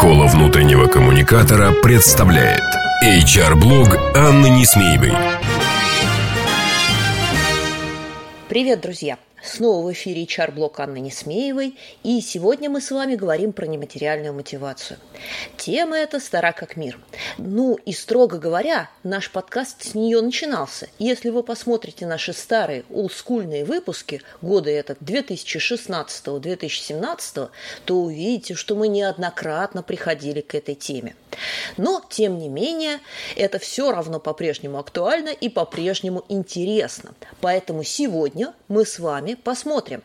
Школа внутреннего коммуникатора представляет HR-блог Анны Несмеевой. Привет, друзья! Снова в эфире HR-блог Анны Несмеевой, и сегодня мы с вами говорим про нематериальную мотивацию. Тема эта стара как мир. Ну и строго говоря, наш подкаст с нее начинался. Если вы посмотрите наши старые олдскульные выпуски, годы это 2016-2017, то увидите, что мы неоднократно приходили к этой теме. Но, тем не менее, это все равно по-прежнему актуально и по-прежнему интересно. Поэтому сегодня мы с вами вами посмотрим,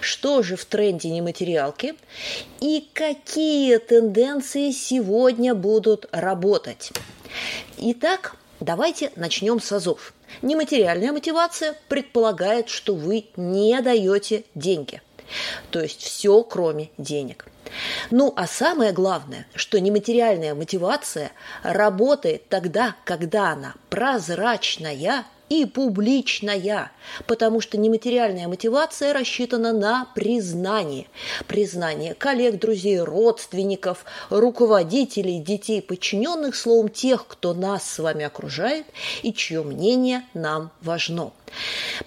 что же в тренде нематериалки и какие тенденции сегодня будут работать. Итак, давайте начнем с азов. Нематериальная мотивация предполагает, что вы не даете деньги. То есть все, кроме денег. Ну, а самое главное, что нематериальная мотивация работает тогда, когда она прозрачная и публичная, потому что нематериальная мотивация рассчитана на признание. Признание коллег, друзей, родственников, руководителей, детей, подчиненных, словом, тех, кто нас с вами окружает и чье мнение нам важно.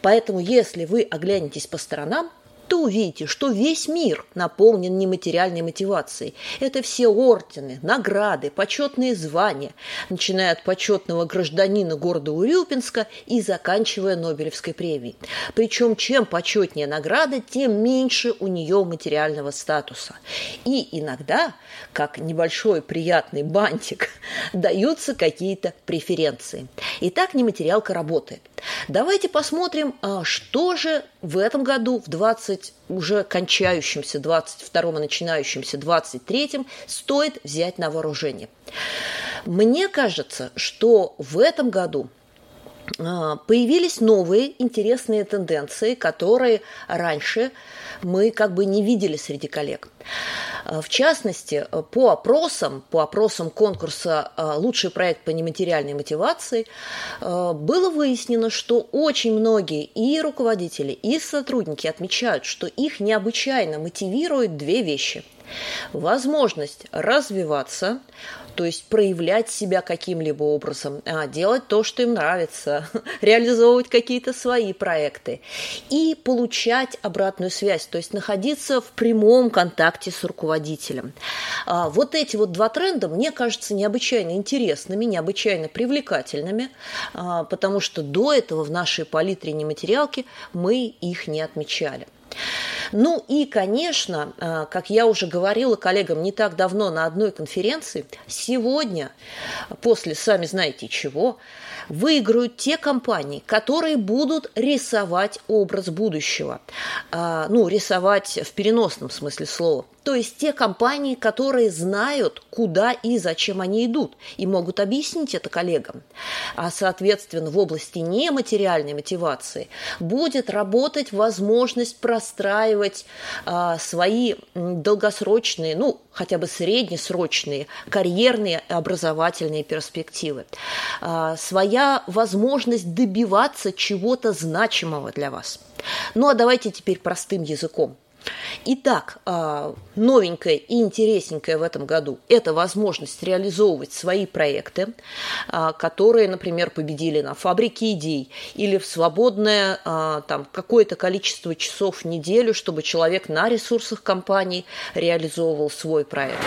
Поэтому, если вы оглянетесь по сторонам, то увидите, что весь мир наполнен нематериальной мотивацией. Это все ордены, награды, почетные звания, начиная от почетного гражданина города Урюпинска и заканчивая Нобелевской премией. Причем чем почетнее награда, тем меньше у нее материального статуса. И иногда, как небольшой приятный бантик, даются какие-то преференции. И так нематериалка работает. Давайте посмотрим, а, что же в этом году, в 20 уже кончающемся, 22-м, начинающемся 23-м, стоит взять на вооружение. Мне кажется, что в этом году появились новые интересные тенденции, которые раньше мы как бы не видели среди коллег. А, в частности, по опросам, по опросам конкурса а, «Лучший проект по нематериальной мотивации» было выяснено, что очень многие и руководители, и сотрудники отмечают, что их необычайно мотивируют две вещи – возможность развиваться, то есть проявлять себя каким-либо образом, а, делать то, что им нравится, реализовывать какие-то свои проекты и получать обратную связь, то есть находиться в прямом контакте с руководителем. А, вот эти вот два тренда мне кажутся необычайно интересными, необычайно привлекательными, а, потому что до этого в нашей палитре нематериалки мы их не отмечали. Ну и, конечно, а, как я уже говорила коллегам не так давно на одной конференции, сегодня, после сами знаете чего, выиграют те компании, которые будут рисовать образ будущего. А, ну, рисовать в переносном смысле слова. То есть те компании, которые знают, куда и зачем они идут, и могут объяснить это коллегам. А, соответственно, в области нематериальной мотивации будет работать возможность простраивать а, свои долгосрочные, ну, хотя бы среднесрочные, карьерные образовательные перспективы. А, своя возможность добиваться чего-то значимого для вас. Ну, а давайте теперь простым языком – Итак, а, новенькое и интересненькое в этом году – это возможность реализовывать свои проекты, а, которые, например, победили на фабрике идей или в свободное а, там, какое-то количество часов в неделю, чтобы человек на ресурсах компании реализовывал свой проект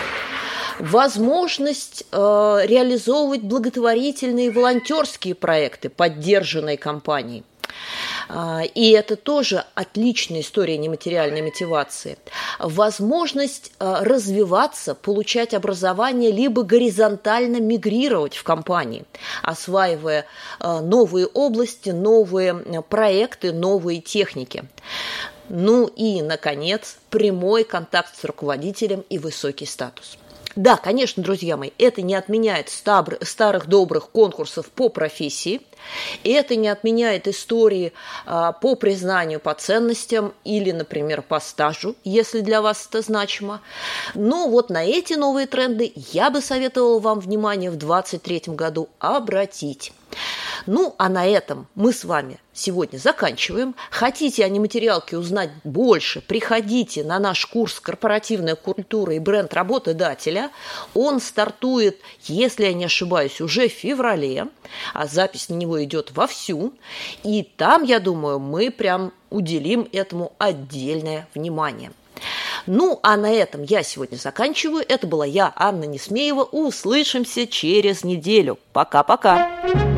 возможность э, реализовывать благотворительные волонтерские проекты, поддержанные компанией. А, и это тоже отличная история нематериальной мотивации. Возможность а, развиваться, получать образование, либо горизонтально мигрировать в компании, осваивая а, новые области, новые проекты, новые техники. Ну и, наконец, прямой контакт с руководителем и высокий статус. Да, конечно, друзья мои, это не отменяет старых добрых конкурсов по профессии, это не отменяет истории а, по признанию по ценностям или, например, по стажу, если для вас это значимо. Но вот на эти новые тренды я бы советовала вам внимание в 2023 году обратить. Ну, а на этом мы с вами сегодня заканчиваем. Хотите о нематериалке узнать больше, приходите на наш курс «Корпоративная культура и бренд работодателя». Он стартует, если я не ошибаюсь, уже в феврале, а запись на него идет вовсю. И там, я думаю, мы прям уделим этому отдельное внимание. Ну, а на этом я сегодня заканчиваю. Это была я, Анна Несмеева. Услышимся через неделю. Пока-пока.